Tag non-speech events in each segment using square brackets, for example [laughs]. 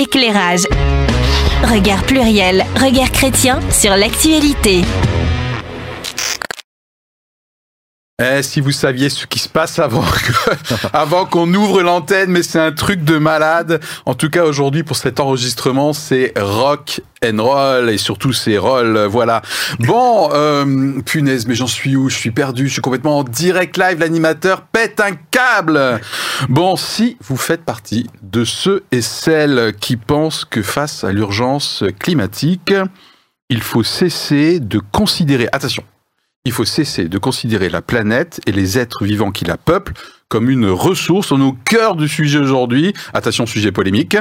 Éclairage. Regard pluriel, regard chrétien sur l'actualité. Eh, si vous saviez ce qui se passe avant que- [laughs] avant qu'on ouvre l'antenne, mais c'est un truc de malade. En tout cas, aujourd'hui, pour cet enregistrement, c'est rock and roll et surtout c'est roll. Voilà. Bon, euh, punaise, mais j'en suis où? Je suis perdu. Je suis complètement en direct live. L'animateur pète un câble. Bon, si vous faites partie de ceux et celles qui pensent que face à l'urgence climatique, il faut cesser de considérer. Attention. Il faut cesser de considérer la planète et les êtres vivants qui la peuplent comme une ressource. On est au cœur du sujet aujourd'hui. Attention, sujet polémique.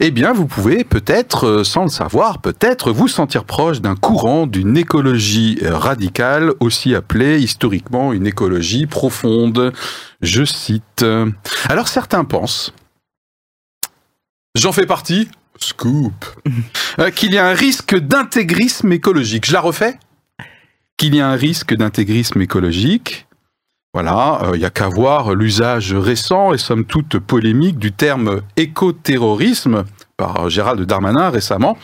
Eh bien, vous pouvez peut-être, euh, sans le savoir, peut-être vous sentir proche d'un courant d'une écologie euh, radicale, aussi appelée historiquement une écologie profonde. Je cite. Alors certains pensent, j'en fais partie, scoop, [laughs] euh, qu'il y a un risque d'intégrisme écologique. Je la refais qu'il y a un risque d'intégrisme écologique. Voilà, il n'y a qu'à voir l'usage récent et somme toute polémique du terme écoterrorisme par Gérald Darmanin récemment,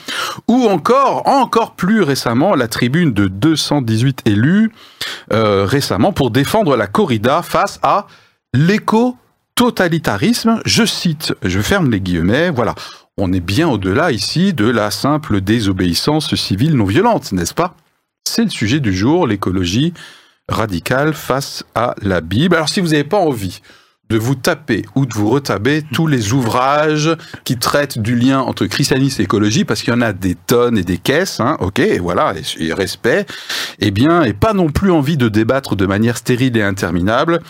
ou encore, encore plus récemment, la tribune de 218 élus euh, récemment pour défendre la corrida face à l'éco-totalitarisme. Je cite, je ferme les guillemets, voilà. On est bien au-delà ici de la simple désobéissance civile non violente, n'est-ce pas? C'est le sujet du jour, l'écologie radicale face à la Bible. Alors si vous n'avez pas envie de vous taper ou de vous retaber tous les ouvrages qui traitent du lien entre christianisme et écologie, parce qu'il y en a des tonnes et des caisses, hein, ok, et voilà, et, et respect, eh bien, et pas non plus envie de débattre de manière stérile et interminable,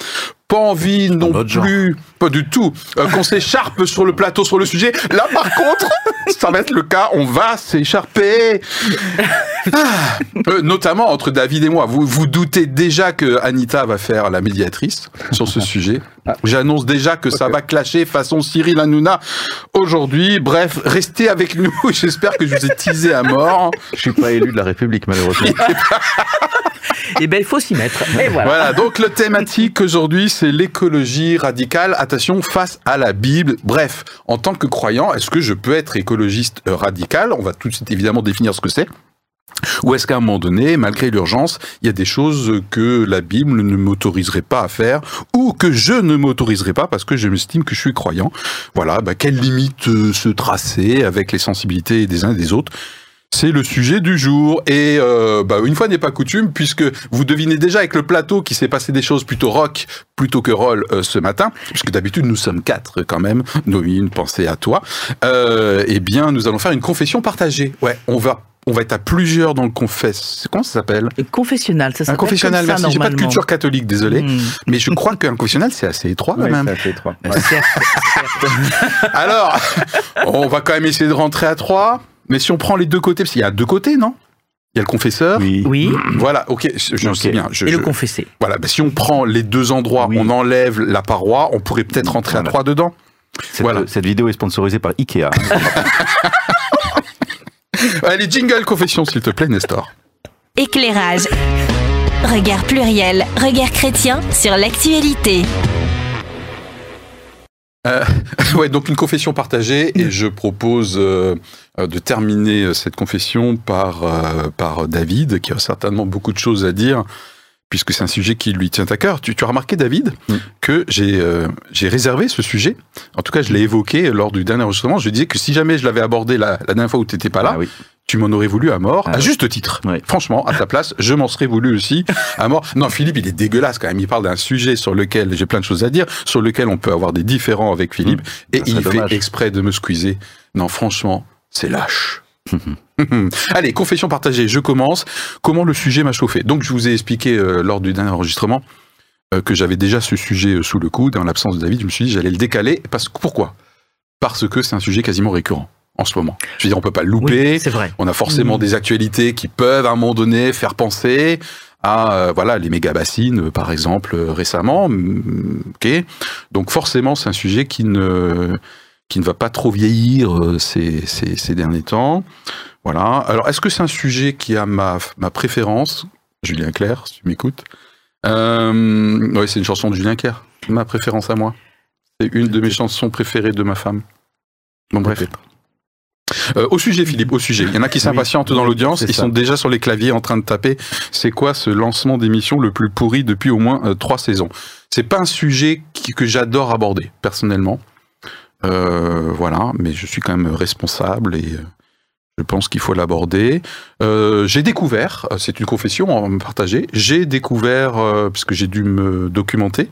pas envie non genre. plus, pas du tout, euh, qu'on [laughs] s'écharpe sur le plateau sur le sujet. Là, par contre, [laughs] ça va être le cas, on va s'écharper. Ah, euh, notamment entre David et moi. Vous vous doutez déjà que Anita va faire la médiatrice sur ce sujet. J'annonce déjà que ça va clasher façon Cyril Hanouna aujourd'hui. Bref, restez avec nous. [laughs] J'espère que je vous ai teasé à mort. Je suis pas élu de la République, malheureusement. Eh ben, il faut s'y mettre. Et voilà. Voilà, donc le thématique aujourd'hui, c'est l'écologie radicale. Attention, face à la Bible. Bref, en tant que croyant, est-ce que je peux être écologiste euh, radical? On va tout de suite évidemment définir ce que c'est. Ou est-ce qu'à un moment donné, malgré l'urgence, il y a des choses que la Bible ne m'autoriserait pas à faire, ou que je ne m'autoriserai pas parce que je m'estime que je suis croyant? Voilà, bah, quelles limites euh, se tracer avec les sensibilités des uns et des autres? C'est le sujet du jour. Et euh, bah, une fois n'est pas coutume, puisque vous devinez déjà avec le plateau qu'il s'est passé des choses plutôt rock plutôt que roll euh, ce matin, puisque d'habitude nous sommes quatre quand même. Noémie, une pensée à toi. Euh, eh bien, nous allons faire une confession partagée. Ouais, on va. On va être à plusieurs dans le confesse. Comment ça s'appelle? Confessionnal, ça Un confessionnal, comme ça, merci. J'ai pas de culture catholique, désolé. Hmm. Mais je crois qu'un confessionnal, c'est assez étroit quand Ouais, même. Ouais. Certes, certes. Alors, on va quand même essayer de rentrer à trois. Mais si on prend les deux côtés, parce qu'il y a deux côtés, non? Il y a le confesseur. Oui. Oui, Voilà, ok, je, sais bien. Je, et le je- confessé. voilà, bah, si on prend les deux endroits, Oui. on enlève la paroi, on pourrait peut-être rentrer à trois dedans. Cette, Voilà. cette vidéo est sponsorisée par Ikea. [laughs] [laughs] Allez, jingle confession, s'il te plaît, Nestor. Éclairage. Regard pluriel, regard chrétien sur l'actualité. [laughs] ouais, donc une confession partagée, et je propose euh, euh, de terminer euh, cette confession par, euh, par David, qui a certainement beaucoup de choses à dire, puisque c'est un sujet qui lui tient à cœur. Tu, tu as remarqué, David, Mm. que j'ai euh, j'ai réservé ce sujet. En tout cas, je l'ai évoqué lors du dernier enregistrement. Je disais que si jamais je l'avais abordé la, la dernière fois où tu n'étais pas là, Ah oui. tu m'en aurais voulu à mort, Ah à juste titre. Franchement, à ta place, je m'en serais voulu aussi à mort. Non, Philippe, il est dégueulasse quand même. Il parle d'un sujet sur lequel j'ai plein de choses à dire, sur lequel on peut avoir des différends avec Philippe, et Ça il fait exprès de me squeezer. Non, franchement, c'est lâche. [laughs] Allez, confession partagée, je commence. Comment le sujet m'a chauffé Donc, je vous ai expliqué euh, lors du dernier enregistrement euh, que j'avais déjà ce sujet euh, sous le coude. En l'absence de David, je me suis dit j'allais le décaler. Parce, pourquoi? Parce que c'est un sujet quasiment récurrent en ce moment. Je veux dire, on peut pas le louper. Oui, c'est vrai. On a forcément Mhm. des actualités qui peuvent à un moment donné faire penser à voilà les méga bassines par exemple récemment. Mm, Ok, donc forcément c'est un sujet qui ne qui ne va pas trop vieillir euh, ces, ces, ces derniers temps. Voilà. Alors est-ce que c'est un sujet qui a ma ma préférence? Julien Clerc, si tu m'écoutes. Euh, ouais, c'est une chanson de Julien Clerc. Ma préférence à moi. C'est une de mes chansons préférées de ma femme. Bon, bref. Euh, au sujet, Philippe, au sujet. Il y en a qui s'impatientent dans l'audience. Ils ça. sont déjà sur les claviers en train de taper. C'est quoi ce lancement d'émission le plus pourri depuis au moins euh, trois saisons? C'est pas un sujet qui- que j'adore aborder personnellement. Euh, voilà, mais je suis quand même responsable et euh, je pense qu'il faut l'aborder. Euh, j'ai découvert, euh, c'est une confession à me partager. J'ai découvert, euh, puisque j'ai dû me documenter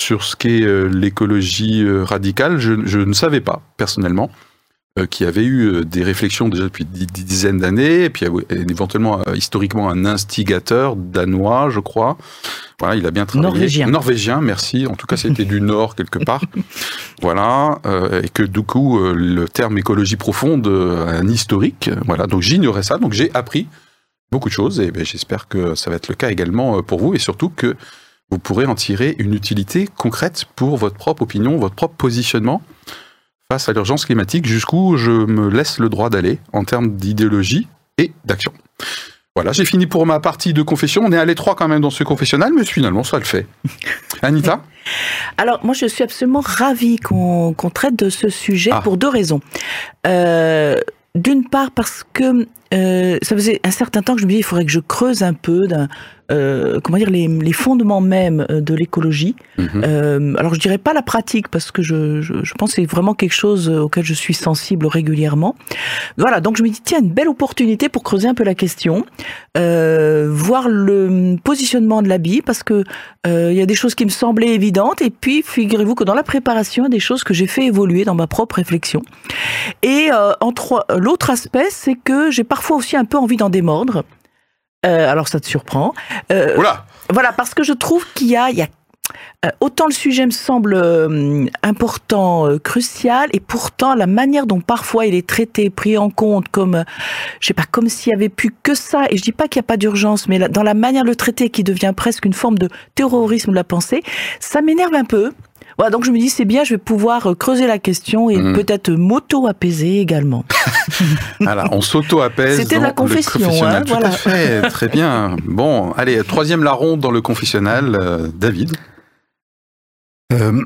sur ce qu'est l'écologie radicale, je, ne savais pas personnellement qui avait eu euh, des réflexions déjà depuis dix dizaines d'années, et puis euh, éventuellement euh, historiquement un instigateur danois, je crois. Voilà, il a bien travaillé. Norvégien. Norvégien, merci. En tout cas, c'était du [laughs] Nord quelque part. Voilà, euh, et que du coup, euh, le terme écologie profonde euh, a un historique. Voilà, donc j'ignorais ça, donc j'ai appris beaucoup de choses, et ben, j'espère que ça va être le cas également euh, pour vous, et surtout que vous pourrez en tirer une utilité concrète pour votre propre opinion, votre propre positionnement face à l'urgence climatique, jusqu'où je me laisse le droit d'aller en termes d'idéologie et d'action. Voilà, j'ai fini pour ma partie de confession. On est à l'étroit quand même dans ce confessionnal, mais finalement, ça le fait. [laughs] Anita Alors, moi, je suis absolument ravie qu'on traite de ce sujet Ah. pour deux raisons. Euh, D'une part, parce que euh, ça faisait un certain temps que je me disais, il faudrait que je creuse un peu d'un, euh, comment dire, les, les fondements même euh, de l'écologie. Mhm. Euh, alors, je dirais pas la pratique, parce que je, je, je pense que c'est vraiment quelque chose auquel je suis sensible régulièrement. Voilà, donc je me dis, tiens, une belle opportunité pour creuser un peu la question, euh, voir le positionnement de l'habit, parce que euh, il y a des choses qui me semblaient évidentes, et puis figurez-vous que dans la préparation, il y a des choses que j'ai fait évoluer dans ma propre réflexion. Et euh, en trois- l'autre aspect, c'est que j'ai parfois aussi un peu envie d'en démordre. Euh, alors ça te surprend. Euh, Oula voilà, parce que je trouve qu'il y a, il y a euh, autant le sujet me semble euh, important, euh, crucial, et pourtant la manière dont parfois il est traité, pris en compte comme, euh, je sais pas, comme s'il y avait plus que ça. Et je dis pas qu'il n'y a pas d'urgence, mais la- dans la manière de le traiter, qui devient presque une forme de terrorisme de la pensée, ça m'énerve un peu. Voilà, donc je me dis c'est bien, je vais pouvoir euh, creuser la question et Mhm. peut-être m'auto-apaiser également. [laughs] Voilà, on s'auto-apaise. C'était dans la le confession, confessionnal. hein, Tout à voilà. fait, très bien. Bon, allez, troisième larron dans le confessionnal, euh, David. Euh,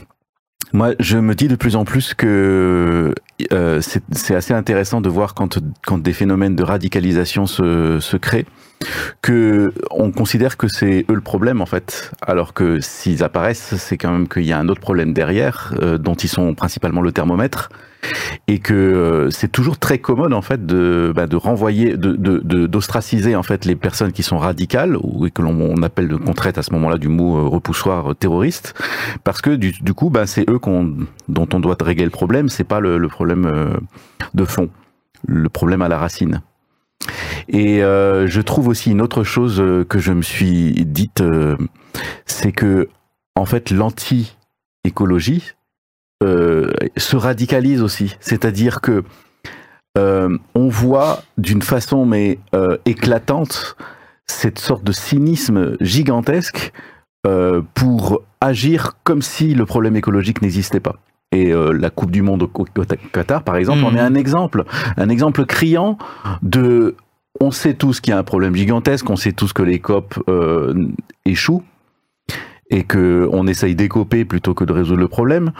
[clears throat] moi, je me dis de plus en plus que euh, c'est assez intéressant de voir quand, quand des phénomènes de radicalisation se, se créent, que on considère que c'est eux le problème en fait, alors que s'ils apparaissent, c'est quand même qu'il y a un autre problème derrière, euh, dont ils sont principalement le thermomètre, et que euh, c'est toujours très commode en fait de, bah, de renvoyer, de de- de- d'ostraciser en fait les personnes qui sont radicales ou que l'on on appelle de qu'on traite à ce moment-là du mot euh, repoussoir euh, terroriste, parce que du, du coup, bah, c'est eux qu'on, dont on doit régler le problème, c'est pas le, le problème euh, de fond, le problème à la racine. Et euh, je trouve aussi une autre chose euh, que je me suis dite, c'est que en fait l'anti-écologie se radicalise aussi, c'est-à-dire que on voit d'une façon mais éclatante cette sorte de cynisme gigantesque pour agir comme si le problème écologique n'existait pas. Et euh, la Coupe du Monde au, Qatar, par exemple, Mhm. en est un exemple, un exemple criant de. On sait tous qu'il y a un problème gigantesque, on sait tous que les COP euh, échouent et que on essaye d'écoper plutôt que de résoudre le problème.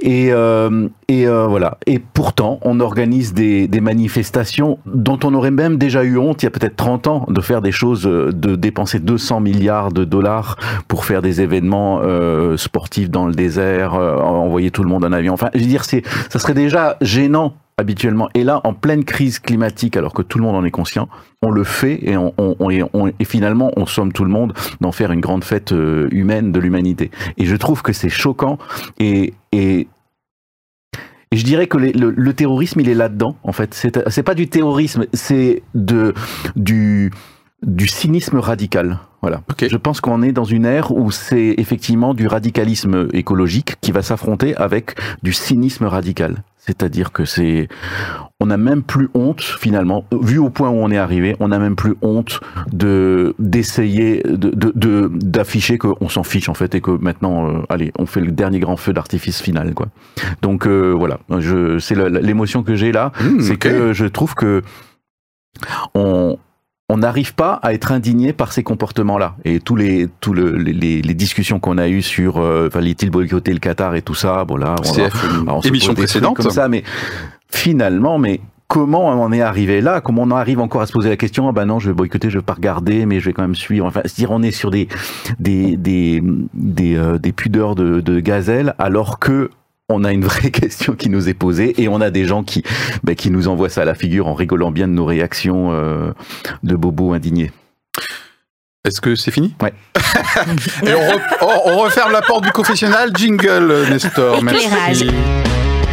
Et, euh, et euh, voilà. Et pourtant, on organise des, des manifestations dont on aurait même déjà eu honte il y a peut-être 30 ans de faire des choses, euh, de dépenser 200 milliards de dollars pour faire des événements euh, sportifs dans le désert, euh, envoyer tout le monde en avion. Enfin, je veux dire, c'est, ça serait déjà gênant habituellement. Et là, en pleine crise climatique, alors que tout le monde en est conscient, on le fait et, on, et, finalement, on somme tout le monde d'en faire une grande fête euh, humaine de l'humanité. Et je trouve que c'est choquant et, et je dirais que le, terrorisme, il est là-dedans, en fait. C'est pas du terrorisme, c'est du du cynisme radical. Voilà. Je pense qu'on est dans une ère où c'est effectivement du radicalisme écologique qui va s'affronter avec du cynisme radical. C'est-à-dire que c'est, on n'a même plus honte finalement, vu au point où on est arrivé, on n'a même plus honte de d'essayer de de- de- d'afficher qu'on s'en fiche en fait et que maintenant, euh, allez, on fait le dernier grand feu d'artifice final quoi. Donc euh, voilà, je c'est l'émotion que j'ai là, Mmh, c'est que je trouve que on on n'arrive pas à être indigné par ces comportements-là. Et tous les, tous le, les, les discussions qu'on a eues sur, euh, fallait-il boycotter le Qatar et tout ça, bon là, on, CF, [laughs] émission précédente. comme ça, mais finalement, mais comment on en est arrivé là? Comment on en arrive encore à se poser la question Ah ben non, je vais boycotter, je vais pas regarder, mais je vais quand même suivre. Enfin, se dire on est sur des des des des, euh, des pudeurs de, de gazelle, alors que on a une vraie [laughs] question qui nous est posée et on a des gens qui ben, qui nous envoient ça à la figure en rigolant bien de nos réactions euh, de bobos indignés. Est-ce que c'est fini? Ouais. [laughs] Et on, re- on- on referme la porte du confessionnal. Jingle, Nestor. Merci. Éclairage.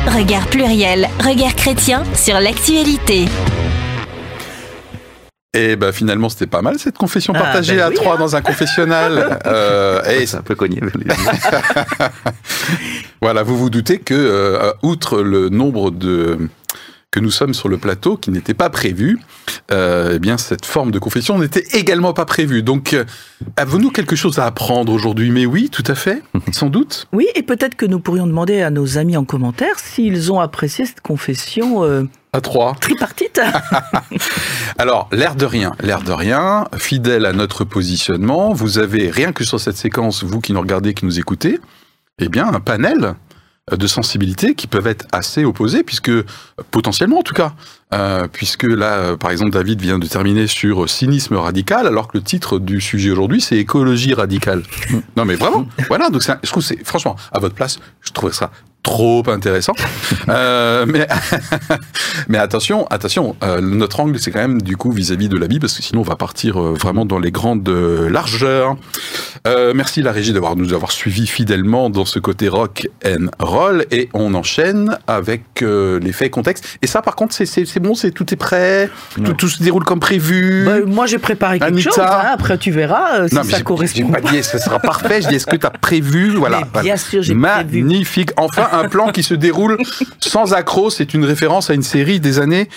Regard pluriel, regard chrétien sur l'actualité. Et ben finalement, c'était pas mal cette confession Ah, partagée ben à oui, trois dans un confessionnal. [laughs] Euh, et ça peut cogner. Voilà, vous vous doutez que, euh, outre le nombre de que nous sommes sur le plateau, qui n'était pas prévu, euh, eh bien cette forme de confession n'était également pas prévue. Donc, euh, avons-nous quelque chose à apprendre aujourd'hui? Mais oui, tout à fait, [laughs] sans doute. Oui, et peut-être que nous pourrions demander à nos amis en commentaire s'ils ont apprécié cette confession euh, À trois. tripartite. [laughs] Alors, l'air de rien, l'air de rien, fidèle à notre positionnement, vous avez rien que sur cette séquence, vous qui nous regardez, qui nous écoutez, eh bien, un panel de sensibilités qui peuvent être assez opposées, puisque, potentiellement en tout cas, euh, puisque là, euh, par exemple, David vient de terminer sur cynisme radical, alors que le titre du sujet aujourd'hui, c'est écologie radicale. [laughs] non mais vraiment, voilà, donc un- je trouve, c'est franchement, à votre place, je trouve ça trop intéressant. [laughs] Euh, mais, [laughs] mais attention, attention, euh, notre angle, c'est quand même du coup vis-à-vis de la vie, parce que sinon on va partir euh, vraiment dans les grandes largeurs. Merci la régie d'avoir nous avoir suivis fidèlement dans ce côté rock and roll, et on enchaîne avec les faits et contextes. Et ça, par contre, c'est- bon, c'est tout est prêt, tout, se déroule comme prévu. Bah, moi, j'ai préparé quelque Anita. chose. hein, après, tu verras si non, mais ça correspond. j'ai pas dit ce sera parfait. Je dis est-ce que tu as prévu, voilà. [laughs] Mais bien sûr, j'ai prévu. Magnifique. Enfin, un plan qui se déroule sans accroc. C'est une référence à une série des années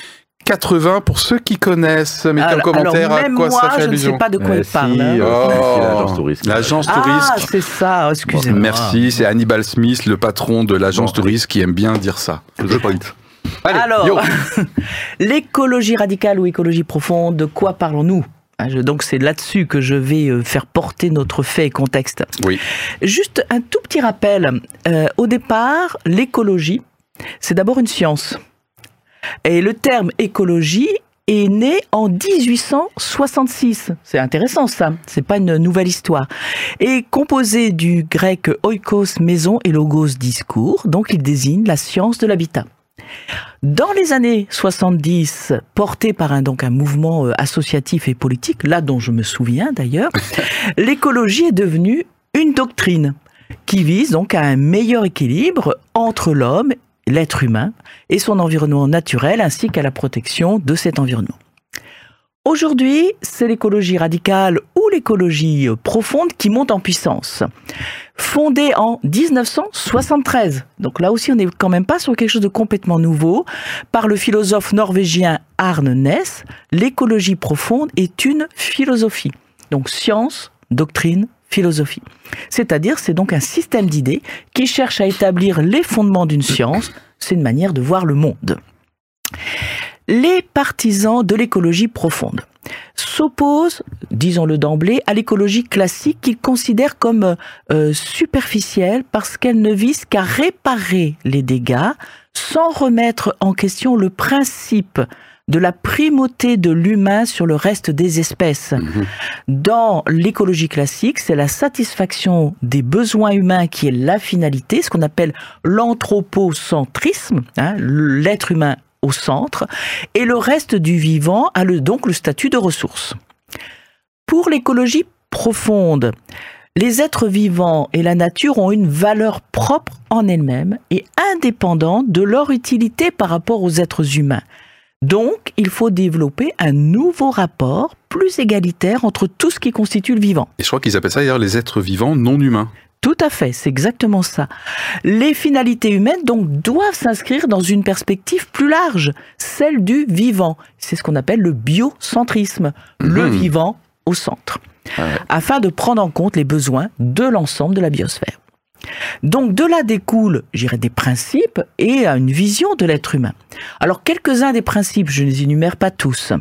80 pour ceux qui connaissent. Mettez en commentaire alors, à quoi moi, ça fait je ne allusion. sais pas de quoi Euh, il si, parle. hein. euh, Oh. l'agence touriste. L'agence Ah, c'est ça, excusez-moi. Merci, c'est Hannibal Smith, le patron de l'agence touriste, qui aime bien dire ça. The point. Allez, Alors, [laughs] l'écologie radicale ou écologie profonde, de quoi parlons-nous? je- Donc c'est là-dessus que je vais euh, faire porter notre fait et contexte. Oui. Juste un tout petit rappel. Euh, au départ, l'écologie, c'est d'abord une science. Et le terme écologie est né en 1866. C'est intéressant ça, c'est pas une nouvelle histoire. Et composé du grec oikos maison et logos discours, donc il désigne la science de l'habitat. Dans les années 70, porté par un, donc un mouvement euh, associatif et politique, là dont je me souviens d'ailleurs, [laughs] l'écologie est devenue une doctrine qui vise donc à un meilleur équilibre entre l'homme, l'être humain, et son environnement naturel, ainsi qu'à la protection de cet environnement. Aujourd'hui, c'est l'écologie radicale ou l'écologie euh, profonde qui monte en puissance. Fondée en 1973, donc là aussi on n'est quand même pas sur quelque chose de complètement nouveau, par le philosophe norvégien Arne Næss, l'écologie profonde est une philosophie. Donc science, doctrine, philosophie. C'est-à-dire c'est donc un système d'idées qui cherche à établir les fondements d'une science, c'est une manière de voir le monde. Les partisans de l'écologie profonde s'opposent, disons-le d'emblée, à l'écologie classique qu'ils considèrent comme euh, superficielle parce qu'elle ne vise qu'à réparer les dégâts sans remettre en question le principe de la primauté de l'humain sur le reste des espèces. Dans l'écologie classique, c'est la satisfaction des besoins humains qui est la finalité, ce qu'on appelle l'anthropocentrisme, hein, l'être humain au centre, et le reste du vivant a donc le statut de ressource. Pour l'écologie profonde, les êtres vivants et la nature ont une valeur propre en elles-mêmes et indépendante de leur utilité par rapport aux êtres humains. Donc, il faut développer un nouveau rapport plus égalitaire entre tout ce qui constitue le vivant. Et je crois qu'ils appellent ça d'ailleurs les êtres vivants non humains. Tout à fait, c'est exactement ça. Les finalités humaines donc doivent s'inscrire dans une perspective plus large, celle du vivant. C'est ce qu'on appelle le biocentrisme, le Mhm. vivant au centre, Ah ouais. afin de prendre en compte les besoins de l'ensemble de la biosphère. Donc de là découlent, j'irais, des principes et une vision de l'être humain. Alors quelques-uns des principes, je ne les énumère pas tous.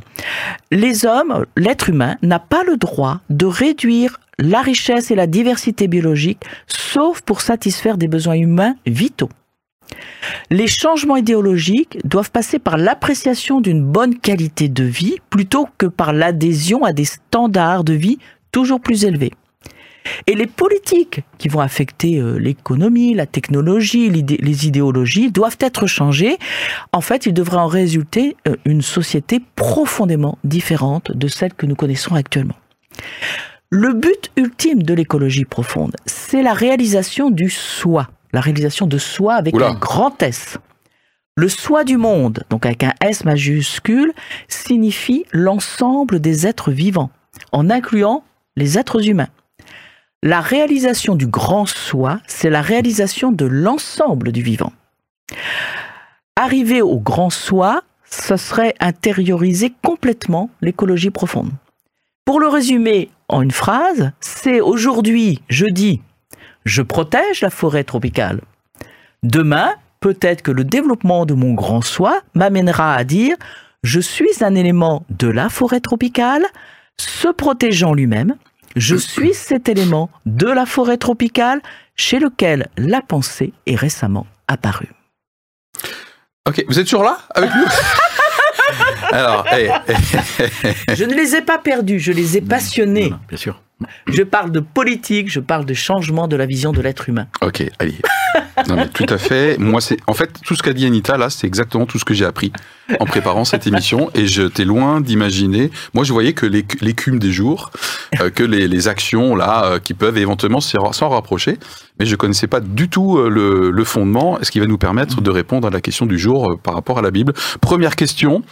Les hommes, l'être humain, n'a pas le droit de réduire la richesse et la diversité biologique, sauf pour satisfaire des besoins humains vitaux. Les changements idéologiques doivent passer par l'appréciation d'une bonne qualité de vie plutôt que par l'adhésion à des standards de vie toujours plus élevés. Et les politiques qui vont affecter euh, l'économie, la technologie, les idéologies doivent être changées. En fait, il devrait en résulter euh, une société profondément différente de celle que nous connaissons actuellement. Le but ultime de l'écologie profonde, c'est la réalisation du soi, la réalisation de soi avec un grand S. Le soi du monde, donc avec un S majuscule, signifie l'ensemble des êtres vivants, en incluant les êtres humains. La réalisation du grand soi, c'est la réalisation de l'ensemble du vivant. Arriver au grand soi, ce serait intérioriser complètement l'écologie profonde. Pour le résumer en une phrase, c'est aujourd'hui, je dis, je protège la forêt tropicale. Demain, peut-être que le développement de mon grand soi m'amènera à dire, je suis un élément de la forêt tropicale, se protégeant lui-même, je suis cet élément de la forêt tropicale chez lequel la pensée est récemment apparue. Ok, vous êtes toujours là avec nous? [laughs] Alors, je ne les ai pas perdus, je les ai passionnés. bien sûr. Je parle de politique, je parle de changement de la vision de l'être humain. Ok, allez. Non, mais tout à fait. Moi, c'est en fait tout ce qu'a dit Anita là, c'est exactement tout ce que j'ai appris en préparant cette émission. Et j'étais loin d'imaginer. Moi, je voyais que l'écume des jours, euh, que les, actions là, euh, qui peuvent éventuellement s'en rapprocher. Mais je connaissais pas du tout euh, le, fondement. Ce qui va nous permettre de répondre à la question du jour par rapport à la Bible? Première question,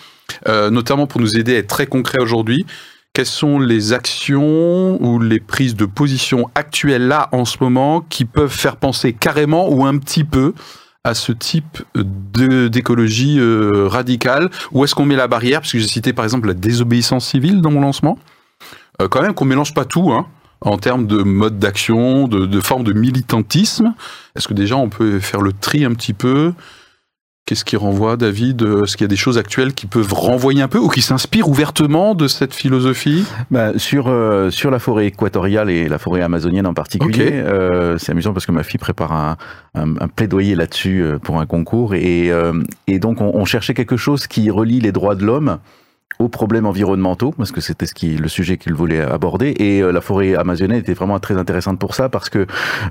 notamment pour nous aider à être très concret aujourd'hui quelles sont les actions ou les prises de position actuelles là en ce moment qui peuvent faire penser carrément ou un petit peu à ce type d'écologie euh, radicale? Où est-ce qu'on met la barrière? Parce que j'ai cité par exemple la désobéissance civile dans mon lancement. Euh, quand même qu'on mélange pas tout, hein, en termes de mode d'action, de, de forme de militantisme. Est-ce que déjà on peut faire le tri un petit peu Qu'est-ce qui renvoie, David Est-ce qu'il y a des choses actuelles qui peuvent renvoyer un peu ou qui s'inspirent ouvertement de cette philosophie? Bah, sur, euh, sur la forêt équatoriale et la forêt amazonienne en particulier, euh, c'est amusant parce que ma fille prépare un, un, plaidoyer là-dessus euh, pour un concours et, et donc on, on, cherchait quelque chose qui relie les droits de l'homme aux problèmes environnementaux, parce que c'était ce qui, le sujet qu'il voulait aborder. Et euh, la forêt amazonienne était vraiment très intéressante pour ça, parce que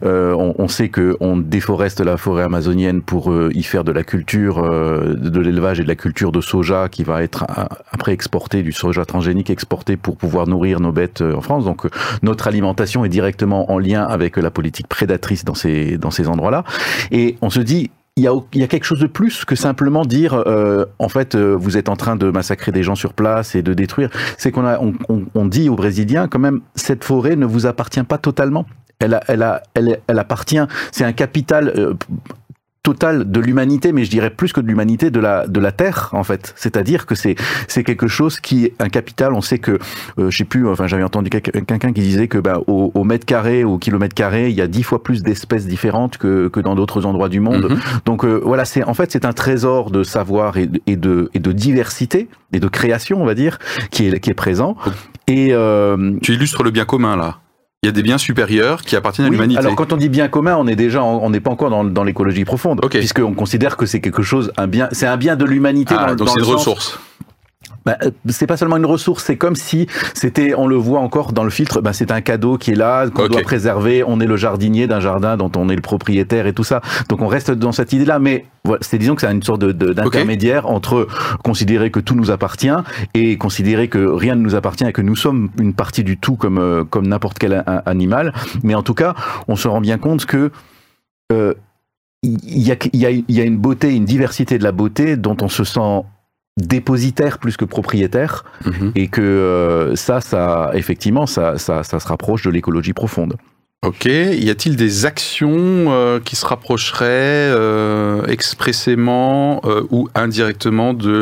euh, on, on, sait que on déforeste la forêt amazonienne pour euh, y faire de la culture, de l'élevage et de la culture de soja, qui va être après exporté, du soja transgénique exporté pour pouvoir nourrir nos bêtes en France. Donc notre alimentation est directement en lien avec la politique prédatrice dans ces dans ces endroits-là. Et on se dit il y, a, quelque chose de plus que simplement dire euh, en fait euh, vous êtes en train de massacrer des gens sur place et de détruire. C'est qu'on on, dit aux Brésiliens quand même cette forêt ne vous appartient pas totalement. Elle appartient. C'est un capital. Euh, total de l'humanité, mais je dirais plus que de l'humanité, de la, de la Terre, en fait. C'est-à-dire que c'est, c'est quelque chose qui est un capital. On sait que, euh, je sais plus, enfin, j'avais entendu quelqu'un qui disait que, bah, au, au, mètre carré, au kilomètre carré, il y a dix fois plus d'espèces différentes que, que dans d'autres endroits du monde. Mm-hmm. Donc, euh, voilà, c'est, en fait, c'est un trésor de savoir et, et, de, et de diversité et de création, on va dire, qui est, qui est présent. Et, euh, tu illustres le bien commun, là il y a des biens supérieurs qui appartiennent à l'humanité. Alors quand on dit bien commun, on est déjà, on n'est pas encore dans, dans l'écologie profonde, okay. puisqu'on considère que c'est quelque chose, un bien, c'est un bien de l'humanité. Ah, donc c'est une ressource. Bah, euh, c'est pas seulement une ressource, c'est comme si c'était, on le voit encore dans le filtre, bah, c'est un cadeau qui est là, qu'on okay. doit préserver, on est le jardinier d'un jardin dont on est le propriétaire et tout ça. Donc on reste dans cette idée-là, mais voilà, c'est disons que c'est une sorte d'intermédiaire okay. entre considérer que tout nous appartient et considérer que rien ne nous appartient et que nous sommes une partie du tout comme, euh, comme n'importe quel animal. Mais en tout cas, on se rend bien compte que euh, il y, a, y, a, y a une beauté, une diversité de la beauté dont on se sent dépositaire plus que propriétaire -hmm. et que euh, ça, ça, effectivement, ça, ça, ça se rapproche de l'écologie profonde. Ok. Y a-t-il des actions euh, qui se rapprocheraient euh, expressément euh, ou indirectement de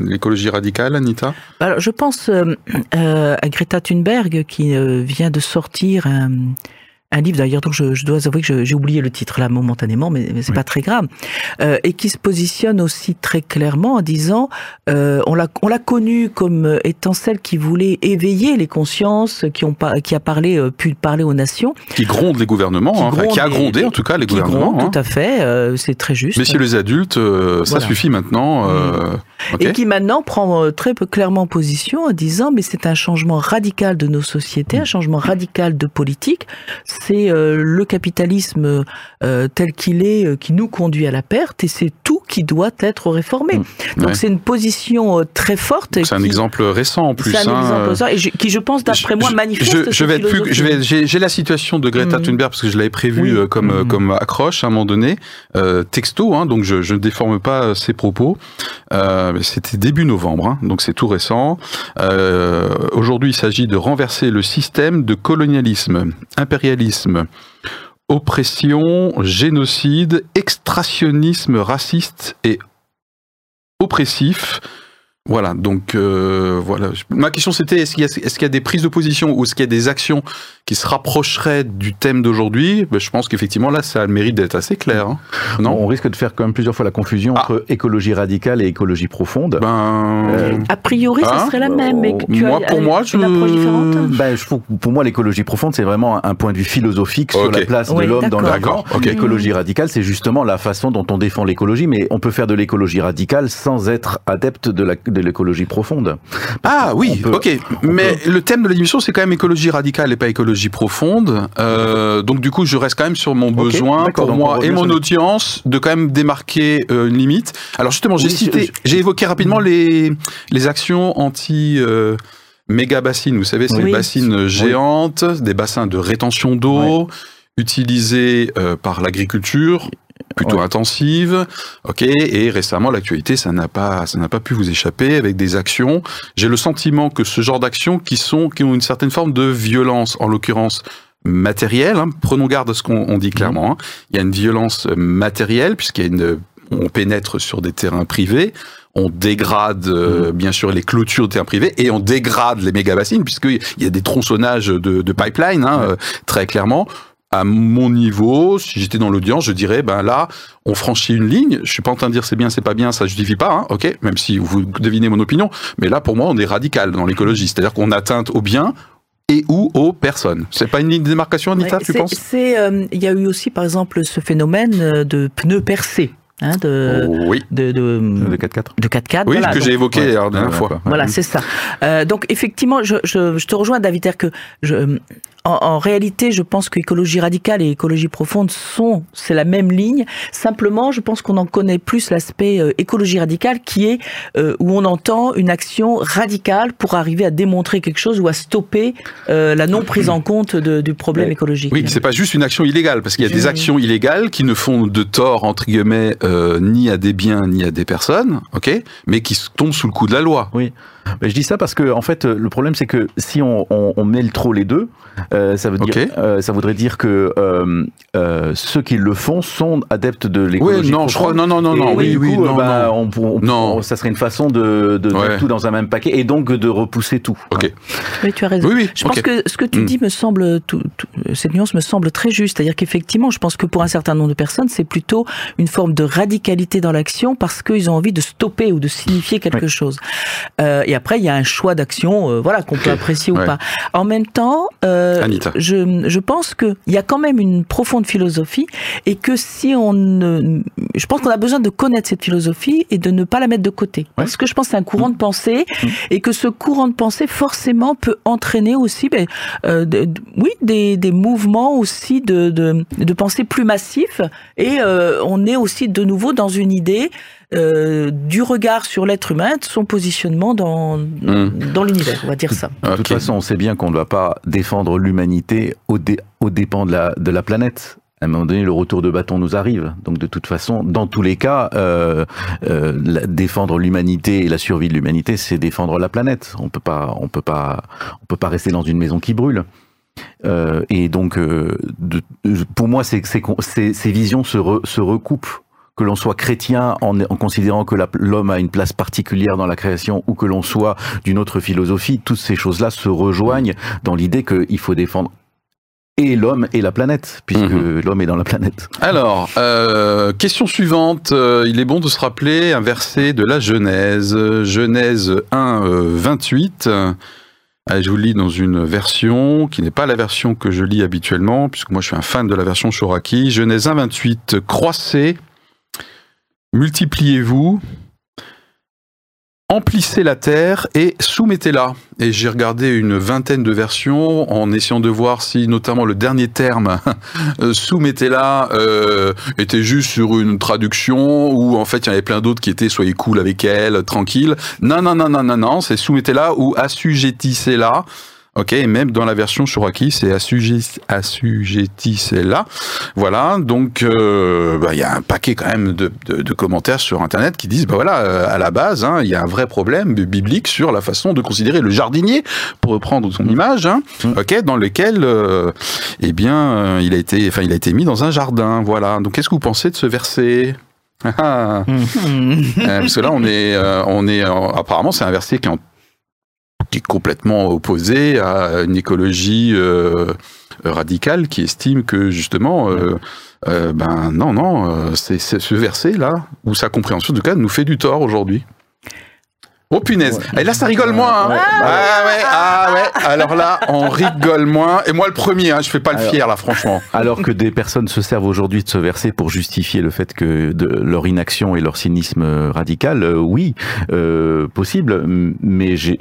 l'écologie radicale, Anita? Alors, je pense euh, à Greta Thunberg qui vient de sortir un, un livre d'ailleurs dont je, je, dois avouer que j'ai oublié le titre là momentanément, mais, mais c'est pas très grave, euh, et qui se positionne aussi très clairement en disant euh, on l'a on l'a connu comme étant celle qui voulait éveiller les consciences, qui ont qui a parlé euh, pu parler aux nations, qui gronde les gouvernements, qui, hein, qui a grondé en tout cas les qui gouvernements. Gronde, hein. Tout à fait, c'est très juste. Messieurs les adultes, ça Voilà. suffit maintenant. ok. Et qui maintenant prend très peu clairement position en disant mais c'est un changement radical de nos sociétés, un changement radical de politique. C'est euh, le capitalisme euh, tel qu'il est euh, qui nous conduit à la perte et c'est tout qui doit être réformé. Mmh. Donc Ouais. c'est une position euh, très forte. C'est un qui- exemple récent en plus. C'est un hein, exemple et je- qui je pense d'après moi manifeste. Je, je cette vais être plus, philosophie. je vais, j'ai, la situation de Greta Mhm. Thunberg parce que je l'avais prévu Oui. euh, comme euh, Mhm. comme accroche à un moment donné, euh, texto, hein, donc je, je ne déforme pas ses propos. Euh, C'était début novembre, hein, donc c'est tout récent. Euh, Aujourd'hui, il s'agit de renverser le système de colonialisme, impérialisme, oppression, génocide, extractionnisme raciste et oppressif. Voilà, donc euh, voilà. Ma question c'était est-ce qu'il y, a- y des prises de position ou est-ce qu'il y a des actions qui se rapprocheraient du thème d'aujourd'hui? Ben, Je pense qu'effectivement là, ça a le mérite d'être assez clair. hein. Non? On risque de faire quand même plusieurs fois la confusion Ah. entre écologie radicale et écologie profonde. Ben, Euh, A priori, ça Hein? serait la même, mais que tu moi, as pour moi, une je- approche différente. Ben, je trouve que pour moi, l'écologie profonde, c'est vraiment un point de vue philosophique sur la place Oui, de l'homme dans le d'accord. D'accord, ok. L'écologie radicale, c'est justement la façon dont on défend l'écologie, mais on peut faire de l'écologie radicale sans être adepte de la- de l'écologie profonde. Ah oui, peut- ok. Mais le thème de l'émission, c'est quand même écologie radicale et pas écologie profonde. Euh, donc du coup, je reste quand même sur mon besoin pour moi et mon audience de quand même démarquer euh, une limite. Alors justement, j'ai Oui, cité, j'ai évoqué rapidement les les actions anti euh, méga bassines. Vous savez, ces Oui. bassines géantes, des bassins de rétention d'eau utilisés euh, par l'agriculture plutôt Ouais. intensive. Ok. Et récemment, l'actualité, ça n'a pas, ça n'a pas pu vous échapper avec des actions. J'ai le sentiment que ce genre d'actions qui sont, qui ont une certaine forme de violence, en l'occurrence matérielle. hein. Prenons garde à ce qu'on on dit clairement. hein. Il y a une violence matérielle puisqu'il y a une, on pénètre sur des terrains privés. On dégrade euh, bien sûr les clôtures de terrains privés et on dégrade les méga bassines puisqu'il y a des tronçonnages de, de pipeline hein, euh, très clairement à mon niveau, si j'étais dans l'audience, je dirais, ben là, on franchit une ligne. Je suis pas en train de dire c'est bien, c'est pas bien, ça justifie pas, hein, ok, même si vous devinez mon opinion. Mais là, pour moi, on est radical dans l'écologie, c'est-à-dire qu'on atteinte aux biens et ou aux personnes. C'est pas une ligne de démarcation, Anita, Ouais, tu penses? euh, Il y a eu aussi, par exemple, ce phénomène euh, de pneus percés. Hein, de, Oui, de, de, Le 4x4. de 4x4. oui, voilà. que j'ai évoqué Ouais, la dernière ouais, fois. Voilà, c'est ça. Euh, donc effectivement, je, je, je te rejoins, David, que je, en, en réalité, je pense que écologie radicale et écologie profonde sont, c'est la même ligne. Simplement, je pense qu'on en connaît plus l'aspect euh, écologie radicale, qui est euh, où on entend une action radicale pour arriver à démontrer quelque chose ou à stopper euh, la non prise en compte de- du problème Oui. écologique. Oui, c'est pas juste une action illégale, parce qu'il y a des Oui. actions illégales qui ne font de tort, entre guillemets, euh, ni à des biens, ni à des personnes, ok, mais qui tombent sous le coup de la loi. Mais je dis ça parce que en fait le problème c'est que si on, on, on mêle trop les deux, euh, ça veut dire euh, ça voudrait dire que euh, euh, ceux qui le font sont adeptes de l'écologie. Oui, non, je crois, non, non, non, non, oui, oui, coup, non, bah, non. on pour- on- Non. ça serait une façon de, de Ouais. mettre tout dans un même paquet et donc de repousser tout. Ok. Oui, tu as raison. Oui, oui, Je pense que ce que tu Mm. dis me semble, tout, tout- cette nuance me semble très juste. C'est-à-dire qu'effectivement, je pense que pour un certain nombre de personnes, c'est plutôt une forme de radicalité dans l'action parce qu'ils ont envie de stopper ou de signifier quelque chose. Euh, et après, il y a un choix d'action, euh, voilà, qu'on peut apprécier ou Ouais. pas. En même temps, euh. Je, je pense qu'il y a quand même une profonde philosophie et que si on ne, je pense qu'on a besoin de connaître cette philosophie et de ne pas la mettre de côté. Parce que je pense que c'est un courant de pensée et que ce courant de pensée forcément peut entraîner aussi, ben, euh, de- oui, des, des mouvements aussi de, de, de pensée plus massifs et euh, on est aussi de nouveau dans une idée euh, du regard sur l'être humain, de son positionnement dans, dans l'univers, on va dire ça. De toute façon, on sait bien qu'on ne doit pas défendre l'humanité au, dé- au dépens de la, de la planète. À un moment donné, le retour de bâton nous arrive. Donc, de toute façon, dans tous les cas, euh, euh, la- défendre l'humanité et la survie de l'humanité, c'est défendre la planète. On peut pas, on peut pas, on peut pas rester dans une maison qui brûle. Euh, et donc, euh, de- pour moi, c'est, c'est, qu'on- ces, ces visions se, re- se recoupent. Que l'on soit chrétien en, en considérant que l'homme a une place particulière dans la création, ou que l'on soit d'une autre philosophie, toutes ces choses-là se rejoignent dans l'idée qu'il faut défendre et l'homme et la planète, puisque Mhm. l'homme est dans la planète. Alors, euh, question suivante. Euh, il est bon de se rappeler un verset de la Genèse. Genèse 1, euh, 28. Allez, je vous le lis dans une version qui n'est pas la version que je lis habituellement, puisque moi je suis un fan de la version Shoraki. Genèse 1, 28. Croissez, multipliez-vous, emplissez la terre et soumettez-la. Et j'ai regardé une vingtaine de versions en essayant de voir si notamment le dernier terme [laughs] euh, soumettez-la euh, était juste sur une traduction ou en fait il y en avait plein d'autres qui étaient soyez cool avec elle, tranquille. Non, non, non, non, non, non, c'est soumettez-la ou assujettissez-la. Ok, et même dans la version Shuraki, c'est assujet- assujettissez-la. Voilà, donc euh, bah, il y a un paquet quand même de, de- de commentaires sur Internet qui disent, bah voilà, euh, à la base, hein, il y a un vrai problème biblique sur la façon de considérer le jardinier, pour reprendre son image, hein, Mm. ok, dans lequel, euh, eh bien, il a été, enfin, il a été mis dans un jardin, voilà. Donc, qu'est-ce que vous pensez de ce verset? Ah, ah. Euh, parce que là, on est, euh, on est, euh, apparemment, c'est un verset qui est, en- complètement opposé à une écologie euh, radicale qui estime que justement, euh, euh, ben non, non, c'est ce verset là ou sa compréhension en tout cas nous fait du tort aujourd'hui. Oh punaise. Et là ça rigole moins hein. Ouais, ah, ouais, ah ouais. Alors là on rigole moins. Et moi le premier, hein, je fais pas le Alors- fier là franchement. Alors que des personnes se servent aujourd'hui de ce verset pour justifier le fait que de leur inaction et leur cynisme radical, euh, oui, euh, possible, mais j'ai-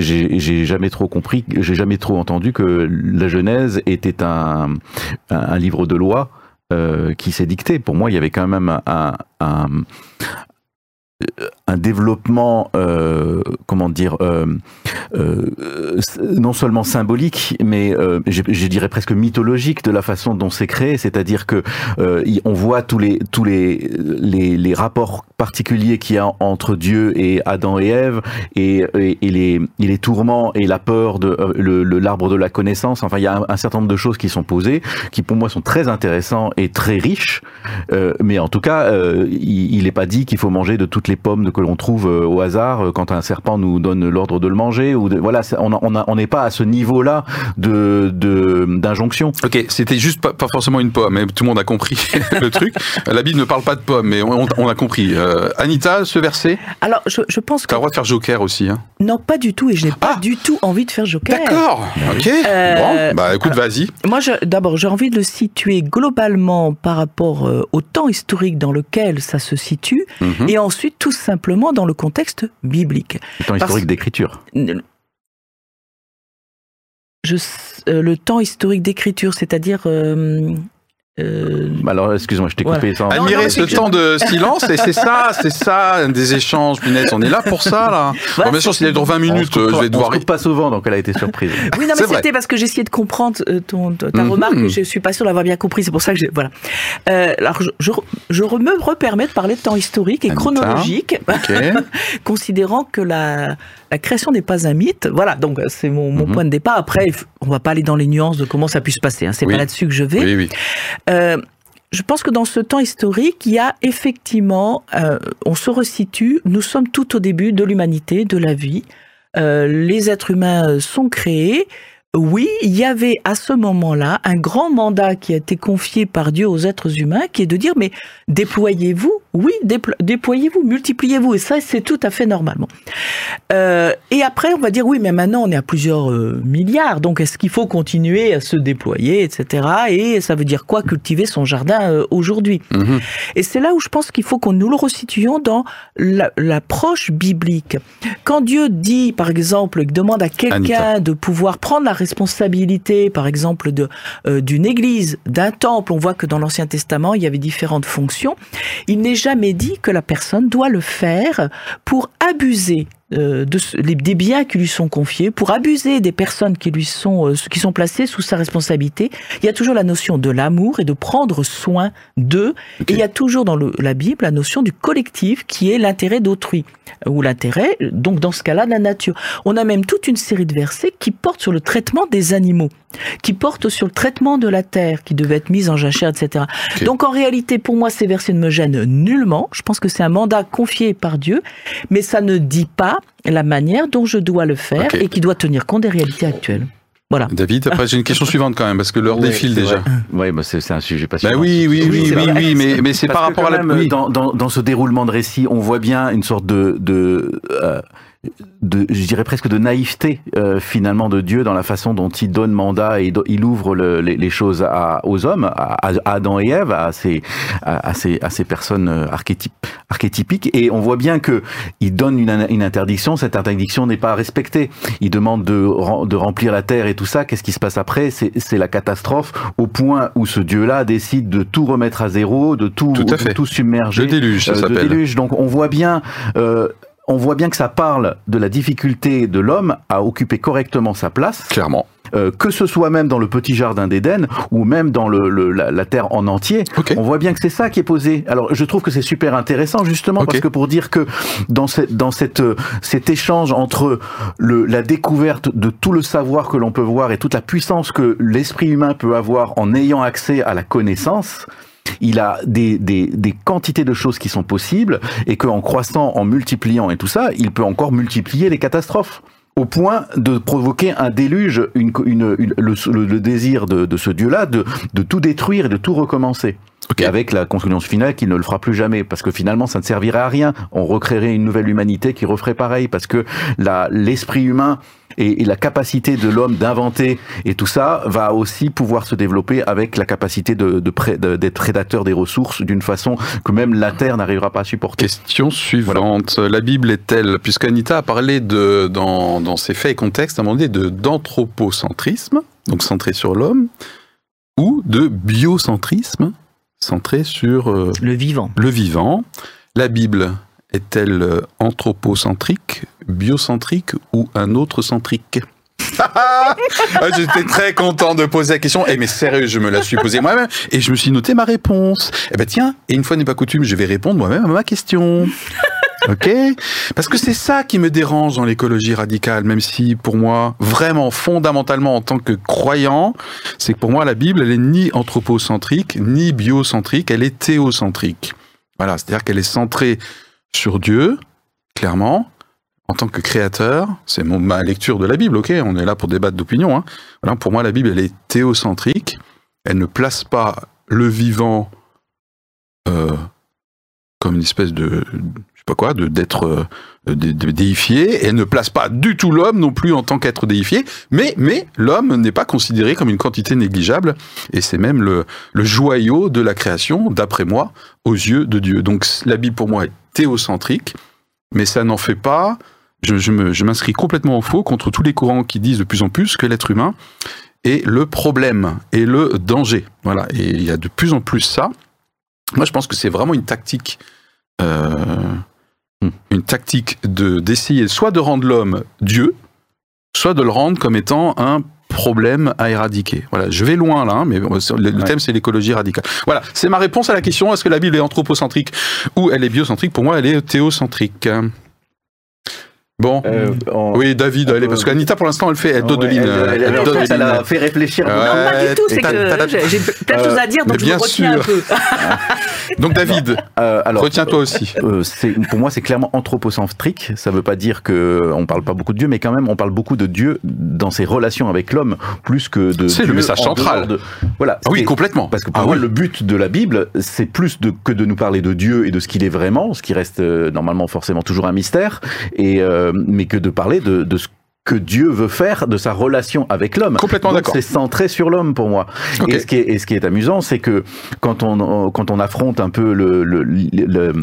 jamais trop compris, j'ai jamais trop entendu que la Genèse était un, un, un livre de loi euh, qui s'est dicté. Pour moi, il y avait quand même un, un, un développement, euh, comment dire, euh, euh, non seulement symbolique, mais euh, je, dirais presque mythologique de la façon dont c'est créé. C'est-à-dire que euh, on voit tous les tous les les, les rapports particuliers qu'il y a entre Dieu et Adam et Ève, et, et, les et les tourments et la peur de euh, le l'arbre de la connaissance. Enfin, il y a un, un certain nombre de choses qui sont posées, qui pour moi sont très intéressants et très riches. Euh, mais en tout cas, euh, il n'est pas dit qu'il faut manger de toutes les pommes que l'on trouve euh, au hasard euh, quand un serpent nous donne l'ordre de le manger. Ou de, voilà, on n'est pas à ce niveau-là de de- d'injonction. Ok, c'était juste pas, pas forcément une pomme, mais tout le monde a compris [laughs] le truc. La Bible ne parle pas de pommes, mais on, on a compris. Euh, Anita, ce verset, Alors, je, je pense t'as que le droit de faire joker aussi. Hein. Non, pas du tout, et je n'ai pas Ah du tout envie de faire joker. D'accord, ok. Euh, bon, bah écoute, vas-y. Moi, je- d'abord, j'ai envie de le situer globalement par rapport euh, au temps historique dans lequel ça se situe, Mhm. et ensuite tout simplement dans le contexte biblique. Le temps Parce- historique d'écriture. Je, euh, le temps historique d'écriture, c'est-à-dire... euh, euh, Alors, excuse-moi, je t'ai Voilà. coupé sans. Ah, Admirer ce temps de silence, et c'est ça, c'est ça, des échanges, punaise. On est là pour ça, là. voilà, Bon, bien sûr, s'il est dans 20 On se minutes, euh, je vais on devoir. se coupe pas souvent, donc elle a été surprise. [laughs] Oui, non, mais c'était parce que j'essayais de comprendre euh, ton, ta ta Mhm. remarque, je suis pas sûre d'avoir bien compris. C'est pour ça que j'ai voilà. Euh, alors, je, je, je me repermets de parler de temps historique et Anita. chronologique, Ok. [laughs] considérant que la, la création n'est pas un mythe. Voilà, donc euh, c'est mon, mon Mhm. point de départ. Après, on va pas aller dans les nuances de comment ça a pu se passer. Hein. C'est Oui. pas là-dessus que je vais. Oui, oui. Euh, je pense que dans ce temps historique, il y a effectivement, euh, on se resitue, nous sommes tout au début de l'humanité, de la vie. Euh, les êtres humains sont créés. Oui, il y avait à ce moment-là un grand mandat qui a été confié par Dieu aux êtres humains, qui est de dire, mais déployez-vous, oui, déplo- déployez-vous, multipliez-vous, et ça, c'est tout à fait normalement. Euh, et après, on va dire, oui, mais maintenant, on est à plusieurs euh, milliards, donc est-ce qu'il faut continuer à se déployer, etc. Et ça veut dire quoi cultiver son jardin euh, aujourd'hui? Mhm. Et c'est là où je pense qu'il faut qu'on nous le resituions dans la- l'approche biblique. Quand Dieu dit, par exemple, demande à quelqu'un de pouvoir prendre la responsabilité, par exemple, de euh, d'une église, d'un temple, on voit que dans l'Ancien Testament, il y avait différentes fonctions. Il n'est jamais dit que la personne doit le faire pour abuser euh, de des biens qui lui sont confiés, pour abuser des personnes qui lui sont euh, qui sont placées sous sa responsabilité. Il y a toujours la notion de l'amour et de prendre soin d'eux. Et il y a toujours dans le- la Bible la notion du collectif qui est l'intérêt d'autrui ou l'intérêt donc dans ce cas-là de la nature. On a même toute une série de versets qui portent sur le traitement des animaux, qui portent sur le traitement de la terre qui devait être mise en jachère, etc. Donc en réalité, pour moi, ces versets ne me gênent nullement. Je pense que c'est un mandat confié par Dieu, mais ça ne dit pas la manière dont je dois le faire et qui doit tenir compte des réalités actuelles. Voilà. David, après j'ai une question suivante quand même, parce que l'heure défile déjà. vrai. Ouais, bah c'est un sujet Bah passionnant. oui, oui, Oui, oui, oui, oui, mais, mais c'est par rapport à la... même, oui. dans, dans, dans ce déroulement de récit, on voit bien une sorte de, de, euh, de je dirais presque de naïveté euh, finalement de Dieu dans la façon dont il donne mandat et do- il ouvre le- les, les choses à, aux hommes, à, à Adam et Ève, à ces, à, ces, à ces personnes euh, archétypes, archétypiques. Et on voit bien que il donne une, une interdiction. Cette interdiction n'est pas respectée. Il demande de, rem- de remplir la terre et tout ça. Qu'est-ce qui se passe après? C'est la catastrophe au point où ce Dieu-là décide de tout remettre à zéro, de tout, Tout de tout submerger. Le déluge, ça Euh, s'appelle. déluge. Donc on voit bien. euh, on voit bien que ça parle de la difficulté de l'homme à occuper correctement sa place, Clairement. euh, que ce soit même dans le petit jardin d'Éden ou même dans le, le- la, la terre en entier. Ok. On voit bien que c'est ça qui est posé. Alors je trouve que c'est super intéressant justement parce que pour dire que dans, cette, dans cette, euh, cet échange entre le, la découverte de tout le savoir que l'on peut voir et toute la puissance que l'esprit humain peut avoir en ayant accès à la connaissance, il a des, des, des quantités de choses qui sont possibles et qu'en croissant, en multipliant et tout ça, il peut encore multiplier les catastrophes au point de provoquer un déluge, une, le désir de, de ce Dieu-là de, de tout détruire et de tout recommencer. Et avec la conclusion finale qu'il ne le fera plus jamais, parce que finalement ça ne servirait à rien. On recréerait une nouvelle humanité qui referait pareil, parce que l'esprit humain et, et la capacité de l'homme d'inventer et tout ça va aussi pouvoir se développer avec la capacité de, de pré- de- d'être prédateur des ressources d'une façon que même la Terre n'arrivera pas à supporter. Question suivante. La Bible est-elle, puisque Anita a parlé de, dans, dans ses faits et contextes, à un moment donné, de, d'anthropocentrisme, donc centré sur l'homme, ou de biocentrisme, centré sur euh, Le vivant. le vivant. La Bible est-elle euh, anthropocentrique, biocentrique ou un autre centrique? [laughs] Ah, J'étais très content de poser la question. Eh mais sérieux, je me la suis posée moi-même et je me suis noté ma réponse. Eh ben tiens, et une fois n'est pas coutume, je vais répondre moi-même à ma question. Ok Parce que c'est ça qui me dérange dans l'écologie radicale, même si pour moi, vraiment, fondamentalement, en tant que croyant, c'est que pour moi, la Bible, elle est ni anthropocentrique, ni biocentrique, elle est théocentrique. Voilà, c'est-à-dire qu'elle est centrée sur Dieu, clairement, en tant que créateur. C'est ma lecture de la Bible, ok On est là pour débattre d'opinion. Hein. Voilà, pour moi, la Bible, elle est théocentrique. Elle ne place pas le vivant euh, comme une espèce de, pas quoi, d'être euh, dé- dé- déifié. Et ne place pas du tout l'homme non plus en tant qu'être déifié. Mais, mais l'homme n'est pas considéré comme une quantité négligeable. Et c'est même le, joyau de la création, d'après moi, aux yeux de Dieu. Donc la Bible, pour moi, est théocentrique. Mais ça n'en fait pas. Je, je m'inscris complètement en faux contre tous les courants qui disent de plus en plus que l'être humain est le problème et le danger. Voilà. Et il y a de plus en plus ça. Moi, je pense que c'est vraiment une tactique, euh, une tactique de d'essayer soit de rendre l'homme Dieu, soit de le rendre comme étant un problème à éradiquer. Voilà, je vais loin là, hein, mais bon, le, le Ouais. thème c'est l'écologie radicale. Voilà, c'est ma réponse à la question est-ce que la Bible est anthropocentrique ou elle est biocentrique? Pour moi, elle est théocentrique. Bon. Euh, Oui, David, allez, parce qu'Anita, pour l'instant, elle fait, elle donne de Ouais, elle- elle- elle elle- donne en fait, de elle ligne. a fait réfléchir. Non, pas du tout, c'est que j'ai plein de Euh, choses à dire, donc je me bien retiens un sûr. peu. [laughs] Donc, David, Euh, alors, retiens-toi aussi. Euh, pour moi c'est clairement anthropocentrique. Ça veut pas dire que on parle pas beaucoup de Dieu, mais quand même on parle beaucoup de Dieu dans ses relations avec l'homme plus que de. C'est le message en central. de- Voilà. Ah oui, complètement. Parce que pour Ah moi, oui. le but de la Bible, c'est plus de, que de nous parler de Dieu et de ce qu'il est vraiment, ce qui reste euh, normalement forcément toujours un mystère, et euh, mais que de parler de, de ce que Dieu veut faire de sa relation avec l'homme. Complètement d'accord. C'est centré sur l'homme pour moi. Et, ce qui est, et ce qui est amusant, c'est que quand on, quand on affronte un peu le, le, le-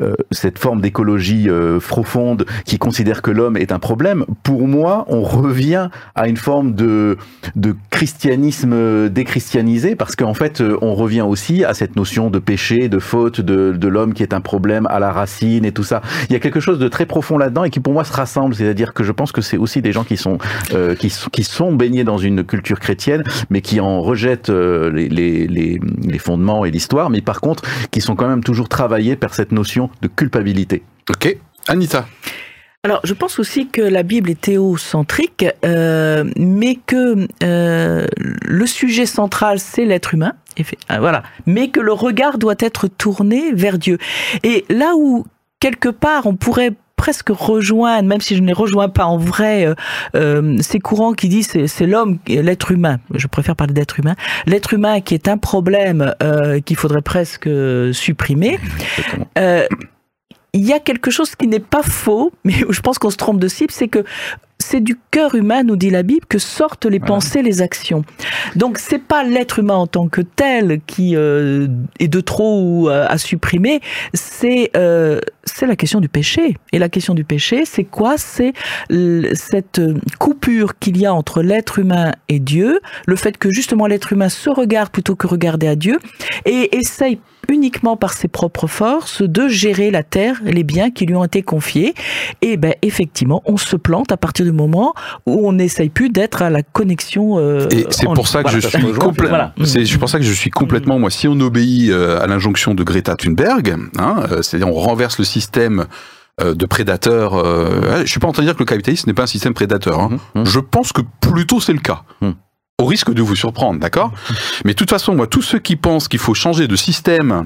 euh, cette forme d'écologie euh, profonde qui considère que l'homme est un problème, pour moi, on revient à une forme de, de christianisme déchristianisé, parce qu'en fait, euh, on revient aussi à cette notion de péché, de faute, de, de l'homme qui est un problème à la racine et tout ça. Il y a quelque chose de très profond là-dedans et qui pour moi se rassemble, c'est-à-dire que je pense que c'est aussi des gens qui sont, euh, qui, sont- qui sont baignés dans une culture chrétienne, mais qui en rejettent euh, les, les, les, les fondements et l'histoire, mais par contre, qui sont quand même toujours travaillés par cette notion de culpabilité. Ok. Anita. Alors, je pense aussi que la Bible est théocentrique, euh, mais que euh, le sujet central, c'est l'être humain. Voilà. Mais que le regard doit être tourné vers Dieu. Et là où, quelque part, on pourrait presque rejoindre, même si je ne les rejoins pas en vrai, euh, euh, ces courants qui disent c'est, c'est l'homme, l'être humain. Je préfère parler d'être humain. L'être humain qui est un problème euh, qu'il faudrait presque supprimer. Euh, il y a quelque chose qui n'est pas faux, mais où je pense qu'on se trompe de cible, c'est que c'est du cœur humain, nous dit la Bible, que sortent les Voilà. pensées, les actions. Donc c'est pas l'être humain en tant que tel qui euh, est de trop ou euh, à supprimer, c'est euh, c'est la question du péché. Et la question du péché, c'est quoi? C'est cette coupure qu'il y a entre l'être humain et Dieu, le fait que justement l'être humain se regarde plutôt que regarder à Dieu, et essaye uniquement par ses propres forces de gérer la terre, les biens qui lui ont été confiés. Et ben effectivement, on se plante à partir du moment où on n'essaye plus d'être à la connexion. euh, Et c'est pour ça que voilà. je suis complètement. Voilà. C'est pour ça que je suis complètement moi. Si on obéit euh, à l'injonction de Greta Thunberg, hein, euh, c'est-à-dire on renverse le système de prédateurs. Euh, je suis pas en train de dire que le capitalisme n'est pas un système prédateur. hein. Mhm. Je pense que plutôt c'est le cas. Mhm. Au risque de vous surprendre, d'accord? Mais de toute façon, moi, tous ceux qui pensent qu'il faut changer de système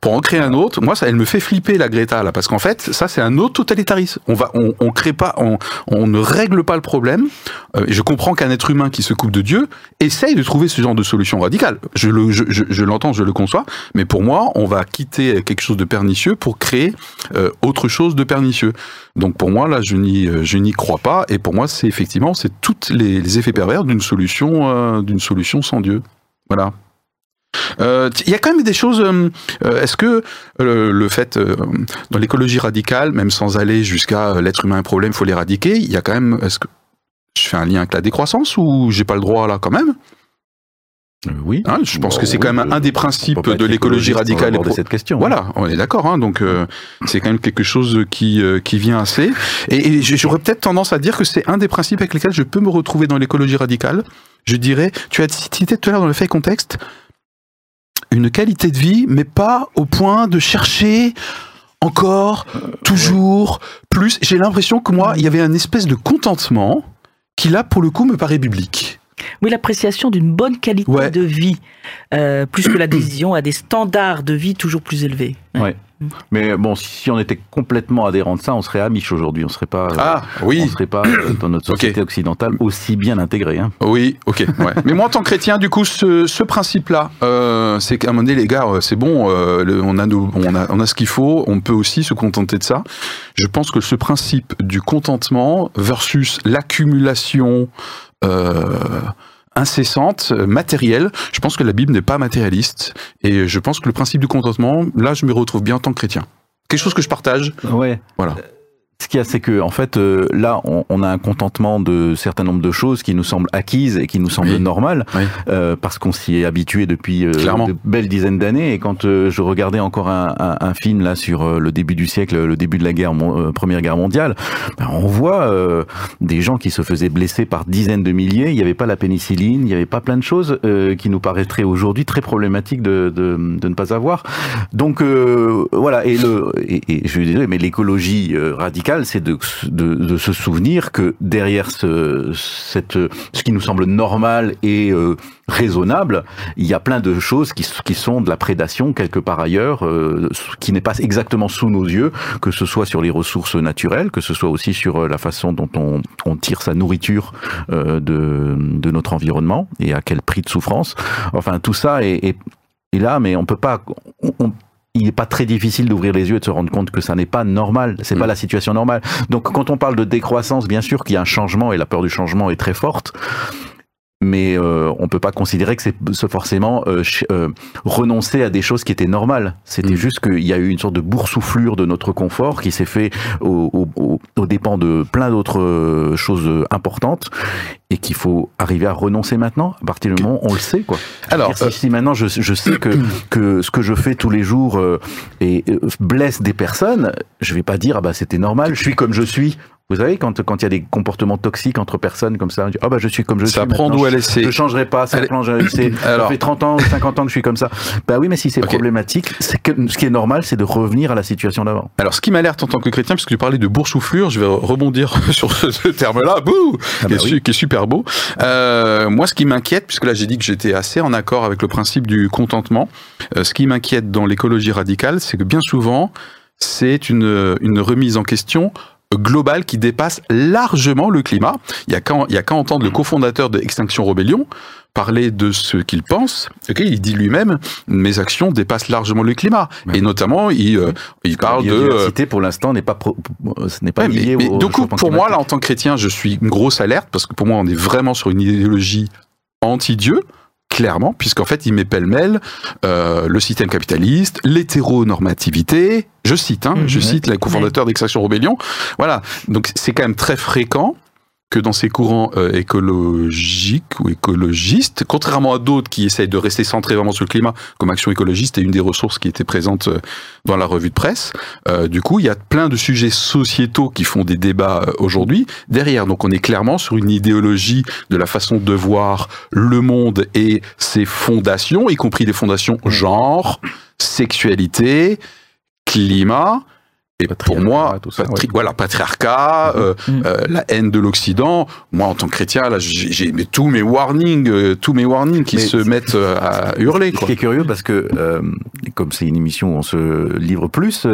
pour en créer un autre, moi, ça, elle me fait flipper la Greta là, parce qu'en fait, ça, c'est un autre totalitarisme. On va, on, on crée pas, on, on ne règle pas le problème. Euh, et je comprends qu'un être humain qui se coupe de Dieu essaye de trouver ce genre de solution radicale. Je le, je, je, je l'entends, je le conçois, mais pour moi, on va quitter quelque chose de pernicieux pour créer euh, autre chose de pernicieux. Donc pour moi, là, je n'y, euh, je n'y crois pas. Et pour moi, c'est effectivement, c'est tous les, les effets pervers d'une solution, euh, d'une solution sans Dieu. Voilà. Euh, Il y a quand même des choses. euh, euh, Est-ce que le fait dans l'écologie radicale, même sans aller jusqu'à l'être humain un problème, faut l'éradiquer, il y a quand même. Est-ce que je fais un lien avec la décroissance ou j'ai pas le droit là quand même? Oui. Hein, Je pense Bon, que c'est oui, quand même un des principes de l'écologie radicale. cette question. Voilà, on est d'accord. Hein, donc euh, c'est quand même quelque chose qui euh, qui vient assez. Et, et j'aurais peut-être tendance à dire que c'est un des principes avec lesquels je peux me retrouver dans l'écologie radicale. Je dirais, tu as cité tout à l'heure dans le fait contexte une qualité de vie, mais pas au point de chercher encore, toujours, plus. J'ai l'impression que moi, il y avait un espèce de contentement qui là, pour le coup, me paraît biblique. Oui, l'appréciation d'une bonne qualité Ouais. de vie, euh, plus que l'adhésion à des standards de vie toujours plus élevés. Ouais. Mais bon, si on était complètement adhérent de ça, on serait amiche aujourd'hui. On serait pas. euh, Ah, On oui. serait pas euh, dans notre société occidentale aussi bien intégrée. Hein. Oui, ok. Ouais. Mais moi, en tant que chrétien, du coup, ce, ce principe-là, euh, c'est qu'à un moment donné, les gars, c'est bon, le- on, a nos- on, a, on a ce qu'il faut, on peut aussi se contenter de ça. Je pense que ce principe du contentement versus l'accumulation euh, incessante, euh, matérielle, je pense que la Bible n'est pas matérialiste. Et je pense que le principe du contentement, là, je me retrouve bien en tant que chrétien. Quelque chose que je partage. Ouais. Voilà. Ce qu'il y a, c'est que en fait, euh, là, on, on a un contentement de certain nombre de choses qui nous semblent acquises et qui nous semblent Oui. normales, Oui. euh, parce qu'on s'y est habitué depuis euh, de belles dizaines d'années. Et quand euh, je regardais encore un, un- un film là sur euh, le début du siècle, le début de la guerre, euh, première guerre mondiale, ben, on voit euh, des gens qui se faisaient blesser par dizaines de milliers. Il n'y avait pas la pénicilline, il n'y avait pas plein de choses euh, qui nous paraîtraient aujourd'hui très problématiques de, de, de ne pas avoir. Donc euh, voilà, et, le, et, et je suis désolé, mais l'écologie euh, c'est de, se souvenir que derrière ce, ce qui nous semble normal et euh, raisonnable, il y a plein de choses qui, sont de la prédation quelque part ailleurs, euh, qui n'est pas exactement sous nos yeux, que ce soit sur les ressources naturelles, que ce soit aussi sur euh, la façon dont on, tire sa nourriture de, notre environnement et à quel prix de souffrance. Enfin, tout ça est, là, mais on peut pas. Il n'est pas très difficile d'ouvrir les yeux et de se rendre compte que ça n'est pas normal, c'est Mm. pas la situation normale. Donc quand on parle de décroissance, bien sûr qu'il y a un changement et la peur du changement est très forte, mais euh, on peut pas considérer que c'est forcément euh, euh, renoncer à des choses qui étaient normales. C'était Mm. juste qu'il y a eu une sorte de boursouflure de notre confort qui s'est fait au, au, au- dépens de plein d'autres euh, choses importantes et qu'il faut arriver à renoncer maintenant. À partir du moment où on le sait, quoi. Alors, si, si maintenant je, je sais que, [coughs] que ce que je fais tous les jours euh, et, euh, blesse des personnes, je vais pas dire ah bah c'était normal, je suis comme je suis. Vous savez quand quand il y a des comportements toxiques entre personnes comme ça, on dit, ah bah je suis comme je ça suis. prend maintenant, d'où elle essaie. je changerai pas, ça prend, je- c'est- [clears throat] ça Alors. fait 30 ans, 50 ans que je suis comme ça. Bah oui, mais si c'est problématique, c'est que ce qui est normal, c'est de revenir à la situation d'avant. Alors, ce qui m'alerte en tant que chrétien, puisque tu parlais de boursouflure, je vais rebondir [laughs] sur ce, terme-là, bouh, Ah qui, est bah oui. qui est super beau. Euh, moi, ce qui m'inquiète, puisque là j'ai dit que j'étais assez en accord avec le principe du contentement, euh, ce qui m'inquiète dans l'écologie radicale, c'est que bien souvent, c'est une, une remise en question globale qui dépasse largement le climat. Il n'y a qu'à entendre le cofondateur de Extinction Rebellion parler de ce qu'il pense. Okay, il dit lui-même, mes actions dépassent largement le climat. Et notamment, il, euh, il parle de... La euh, biodiversité, pour l'instant, n'est pas, ce n'est pas lié mais, Du coup, pour moi, là, en tant que chrétien, je suis une grosse alerte, parce que pour moi, on est vraiment sur une idéologie anti-Dieu clairement, puisqu'en fait, il met pêle-mêle euh, le système capitaliste, l'hétéronormativité, je cite, hein, je mhm. cite le cofondateur d'Extraction Rebellion. Voilà, donc c'est quand même très fréquent que dans ces courants euh, écologiques ou écologistes, contrairement à d'autres qui essayent de rester centrés vraiment sur le climat, comme Action écologiste est une des ressources qui était présente euh, dans la revue de presse. Euh, du coup, il y a plein de sujets sociétaux qui font des débats aujourd'hui derrière. Donc, on est clairement sur une idéologie de la façon de voir le monde et ses fondations, y compris des fondations genre, sexualité, climat et pour moi, tout ça, voilà, patriarcat, euh, mm. euh, la haine de l'Occident. Moi, en tant que chrétien, là, j'ai tous mes warnings, euh, tous mes warnings qui se mettent à hurler. Quoi. Ce qui est curieux, parce que comme c'est une émission où on se livre plus,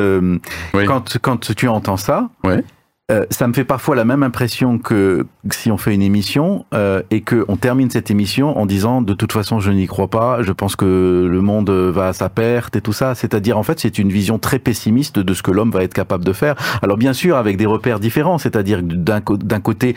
quand quand tu entends ça, ouais. Euh, ça me fait parfois la même impression que si on fait une émission euh, et qu'on termine cette émission en disant de toute façon je n'y crois pas, je pense que le monde va à sa perte et tout ça. C'est-à-dire en fait c'est une vision très pessimiste de ce que l'homme va être capable de faire. Alors bien sûr avec des repères différents, c'est-à-dire d'un côté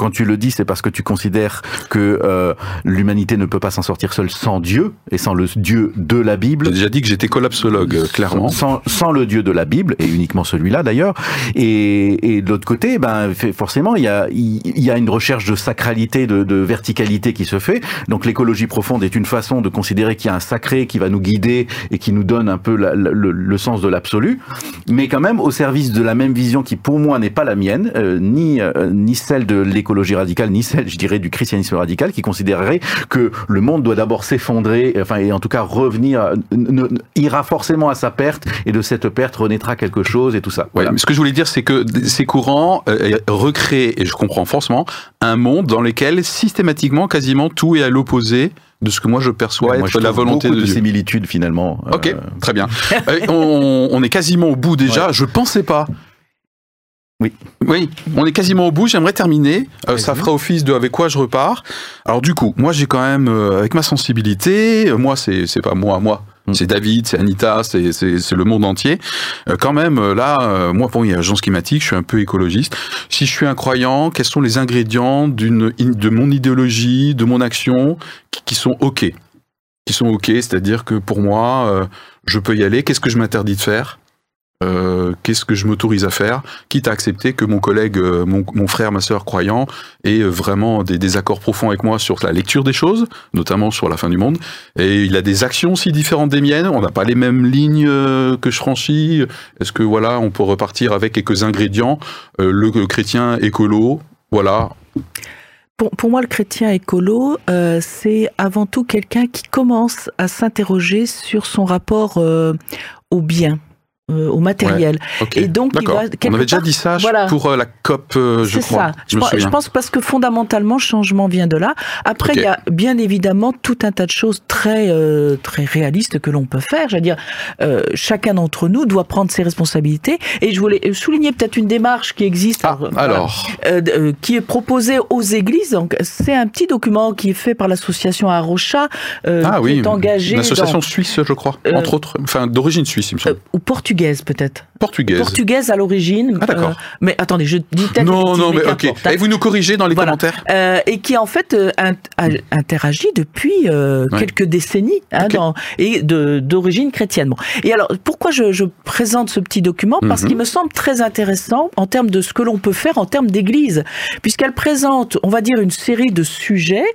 quand tu le dis, c'est parce que tu considères que euh, l'humanité ne peut pas s'en sortir seule sans Dieu et sans le Dieu de la Bible. J'ai déjà dit que j'étais collapsologue, euh, clairement. Sans, sans, le Dieu de la Bible et uniquement celui-là d'ailleurs. Et, et de l'autre côté, ben forcément, il y a, il y a une recherche de sacralité, de, de verticalité qui se fait. Donc l'écologie profonde est une façon de considérer qu'il y a un sacré qui va nous guider et qui nous donne un peu la, le, le, sens de l'absolu, mais quand même au service de la même vision qui pour moi n'est pas la mienne, euh, ni ni celle de l'écologie radicale, ni celle, je dirais, du christianisme radical, qui considérerait que le monde doit d'abord s'effondrer, enfin, et en tout cas revenir, ira forcément à sa perte, et de cette perte renaîtra quelque chose, et tout ça. Voilà. mais ce que je voulais dire, c'est que ces courants euh, recréent, et je comprends forcément, un monde dans lequel systématiquement, quasiment tout est à l'opposé de ce que moi je perçois être la volonté de, de similitudes finalement. Ok, euh, très bien. Euh, on, on, est quasiment au bout déjà. Je pensais pas oui. Oui, on est quasiment au bout. J'aimerais terminer. Euh, ça fera office de avec quoi je repars. Alors du coup, moi j'ai quand même, euh, avec ma sensibilité, euh, moi c'est c'est pas moi, moi. Mm. C'est David, c'est Anita, c'est c'est le monde entier. quand même, là, moi, bon, il y a l'agence climatique, je suis un peu écologiste. Si je suis un croyant, quels sont les ingrédients d'une de mon idéologie, de mon action, qui, qui sont ok, qui sont ok, c'est-à-dire que pour moi, je peux y aller. Qu'est-ce que je m'interdis de faire? Euh, qu'est-ce que je m'autorise à faire, quitte à accepter que mon collègue, euh, mon, frère, ma sœur croyant, ait vraiment des désaccords profonds avec moi sur la lecture des choses, notamment sur la fin du monde. Et il a des actions si différentes des miennes. On n'a pas les mêmes lignes euh, que je franchis. Est-ce que voilà, on peut repartir avec quelques ingrédients le, chrétien écolo, voilà. Pour, moi, le chrétien écolo, euh, c'est avant tout quelqu'un qui commence à s'interroger sur son rapport euh, au bien euh, au matériel. Et donc, il va, on avait déjà dit ça pour euh, la COP, euh, je crois. Ça. Je, je, pense parce que fondamentalement, le changement vient de là. Après, il y a bien évidemment tout un tas de choses très très réalistes que l'on peut faire. Je veux dire, chacun d'entre nous doit prendre ses responsabilités. Et je voulais souligner peut-être une démarche qui existe, ah, alors, qui est proposée aux églises. Donc, c'est un petit document qui est fait par l'association Arocha, ah, qui est engagée. Une association suisse, je crois, entre autres, enfin d'origine suisse, il me semble. ou portugaise peut-être. Portugaise. Portugaise à l'origine. Ah d'accord. Euh, mais attendez, je dis peut-être. Non, non, mais, ok. Et vous nous corrigez dans les commentaires. Euh, et qui en fait euh, interagit depuis quelques décennies hein, dans, et d'origine chrétienne. Bon. Et alors, pourquoi je, je, présente ce petit document? Parce mhm. qu'il me semble très intéressant en termes de ce que l'on peut faire en termes d'église, puisqu'elle présente, on va dire, une série de sujets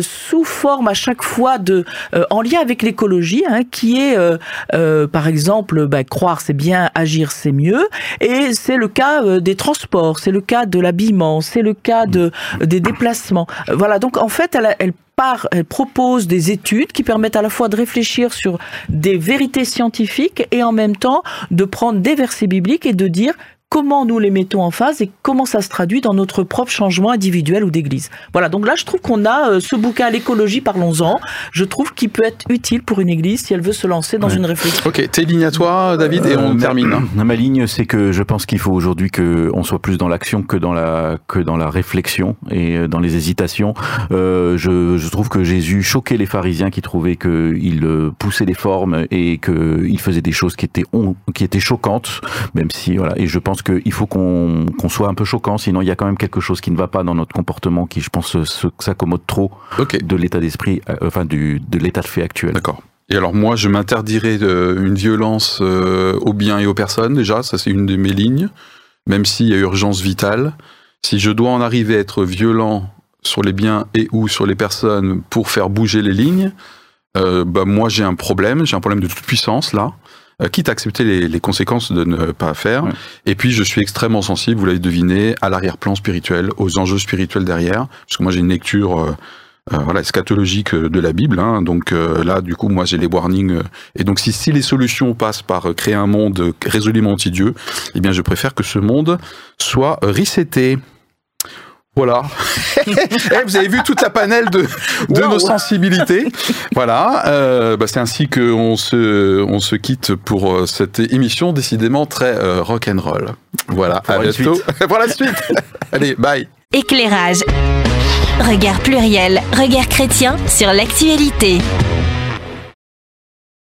sous forme à chaque fois de, en lien avec l'écologie, hein, qui est, par exemple, bah, croire c'est bien, agir c'est mieux. Et c'est le cas euh, des transports, c'est le cas de l'habillement, c'est le cas de, des déplacements. Voilà, donc en fait, elle, elle part, elle propose des études qui permettent à la fois de réfléchir sur des vérités scientifiques et en même temps de prendre des versets bibliques et de dire comment nous les mettons en phase et comment ça se traduit dans notre propre changement individuel ou d'église. Voilà, donc là je trouve qu'on a euh, ce bouquin l'écologie, parlons-en, je trouve qu'il peut être utile pour une église si elle veut se lancer dans une réflexion. Ok, tes lignes à toi David et on Euh, termine. Ma, [clears throat] ma ligne, c'est que je pense qu'il faut aujourd'hui qu'on soit plus dans l'action que dans la que dans la réflexion et euh, dans les hésitations. Euh, je, je trouve que Jésus choquait les pharisiens qui trouvaient qu'il poussait des formes et qu'il faisait des choses qui étaient on- qui étaient choquantes, même si voilà. Et je pense qu'il faut qu'on soit un peu choquant, sinon il y a quand même quelque chose qui ne va pas dans notre comportement, qui je pense se- s'accommode trop de l'état d'esprit, euh, enfin du de l'état de fait actuel. d'accord. Et alors moi, je m'interdirais euh, une violence euh, aux biens et aux personnes, déjà, ça c'est une de mes lignes, même s'il y a urgence vitale. Si je dois en arriver à être violent sur les biens et ou sur les personnes pour faire bouger les lignes, euh, bah moi j'ai un problème, j'ai un problème de toute puissance là, quitte à accepter les, les conséquences de ne pas faire. Ouais. Et puis je suis extrêmement sensible, vous l'avez deviné, à l'arrière-plan spirituel, aux enjeux spirituels derrière, parce que moi j'ai une lecture euh, euh, voilà, eschatologique euh, de la Bible. hein. donc euh, là, du coup, moi j'ai les warnings. euh, et donc si, si les solutions passent par euh, créer un monde euh, résolument anti-Dieu, eh bien je préfère que ce monde soit euh, reseté. Voilà. [laughs] Eh, vous avez vu toute la panel de, de Wow. nos sensibilités. Voilà. Euh, bah, c'est ainsi qu'on se, on se quitte pour euh, cette émission décidément très euh, rock and roll. Voilà. Pour à bientôt. [laughs] pour la suite. [laughs] Allez, bye. Éclairage. Regard pluriel, regard chrétien sur l'actualité.